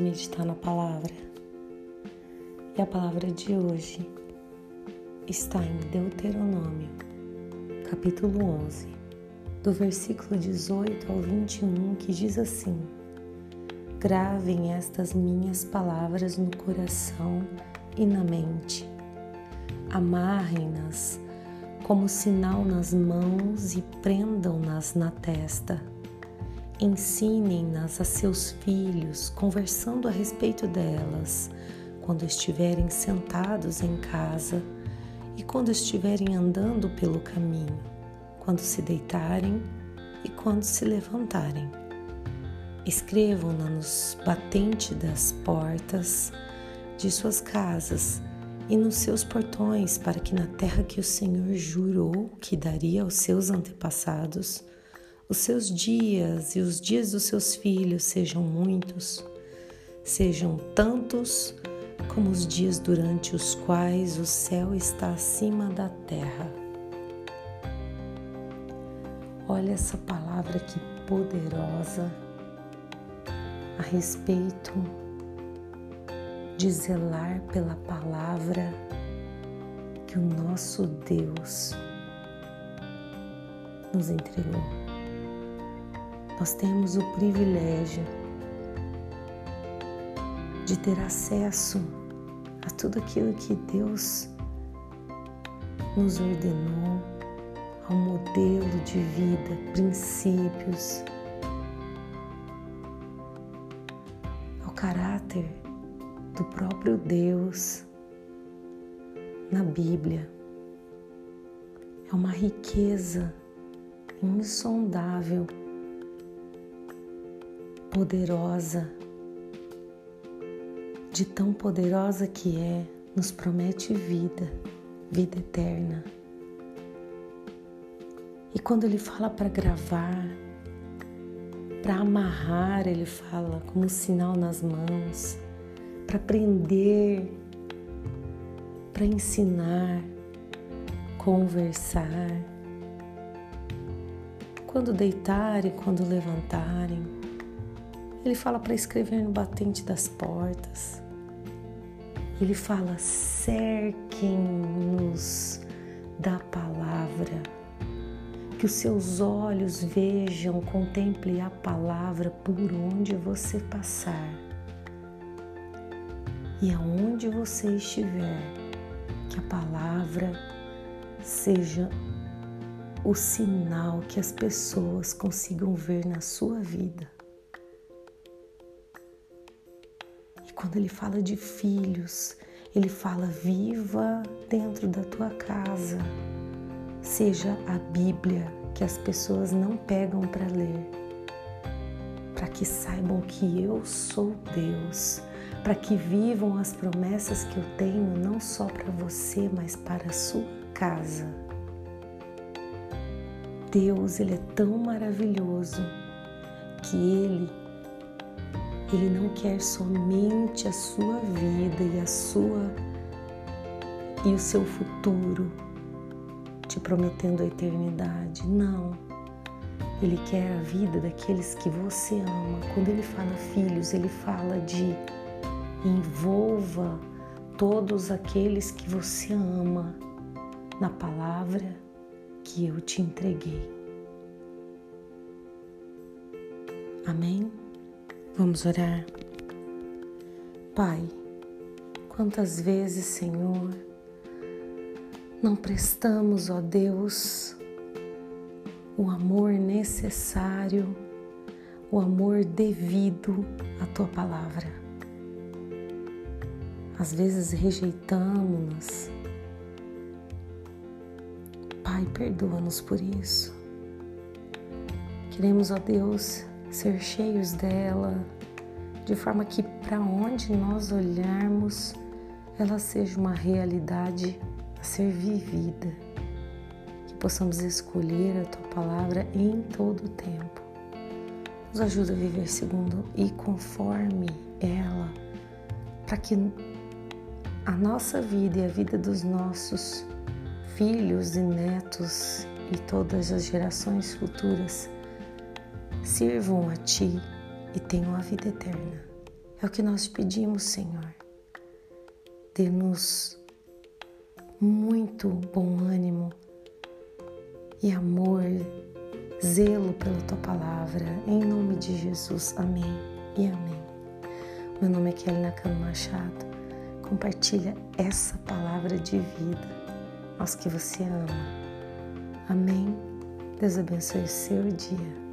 meditar na palavra. E a palavra de hoje está em Deuteronômio, capítulo 11, do versículo 18 ao 21, que diz assim: Gravem estas minhas palavras no coração e na mente. Amarrem-nas como sinal nas mãos e prendam-nas na testa Ensinem-nas a seus filhos, conversando a respeito delas, quando estiverem sentados em casa e quando estiverem andando pelo caminho, quando se deitarem e quando se levantarem. Escrevam-na nos batentes das portas de suas casas e nos seus portões, para que na terra que o Senhor jurou que daria aos seus antepassados, os seus dias e os dias dos seus filhos sejam muitos, sejam tantos como os dias durante os quais o céu está acima da terra. Olha essa palavra que poderosa a respeito de zelar pela palavra que o nosso Deus nos entregou nós temos o privilégio de ter acesso a tudo aquilo que Deus nos ordenou, ao modelo de vida, princípios, ao caráter do próprio Deus na Bíblia. É uma riqueza insondável poderosa, de tão poderosa que é, nos promete vida, vida eterna. E quando ele fala para gravar, para amarrar, ele fala como sinal nas mãos, para prender, para ensinar, conversar. Quando deitarem, quando levantarem, ele fala para escrever no batente das portas. Ele fala: cerquem-nos da palavra, que os seus olhos vejam, contemple a palavra por onde você passar. E aonde você estiver, que a palavra seja o sinal que as pessoas consigam ver na sua vida. Quando ele fala de filhos, ele fala: viva dentro da tua casa. Seja a Bíblia que as pessoas não pegam para ler, para que saibam que eu sou Deus, para que vivam as promessas que eu tenho não só para você, mas para a sua casa. Deus, ele é tão maravilhoso que ele ele não quer somente a sua vida e a sua e o seu futuro, te prometendo a eternidade. Não. Ele quer a vida daqueles que você ama. Quando ele fala filhos, ele fala de envolva todos aqueles que você ama na palavra que eu te entreguei. Amém? Vamos orar. Pai, quantas vezes, Senhor, não prestamos, ó Deus, o amor necessário, o amor devido à tua palavra. Às vezes rejeitamos-nas. Pai, perdoa-nos por isso. Queremos, ó Deus, ser cheios dela, de forma que para onde nós olharmos, ela seja uma realidade a ser vivida. Que possamos escolher a tua palavra em todo o tempo. Nos ajuda a viver segundo e conforme ela, para que a nossa vida e a vida dos nossos filhos e netos e todas as gerações futuras sirvam a Ti e tenham a vida eterna. É o que nós pedimos, Senhor. Dê-nos muito bom ânimo e amor, zelo pela tua palavra. Em nome de Jesus. Amém e amém. Meu nome é Kelly Nakano Machado. Compartilha essa palavra de vida aos que você ama. Amém. Deus abençoe o seu dia.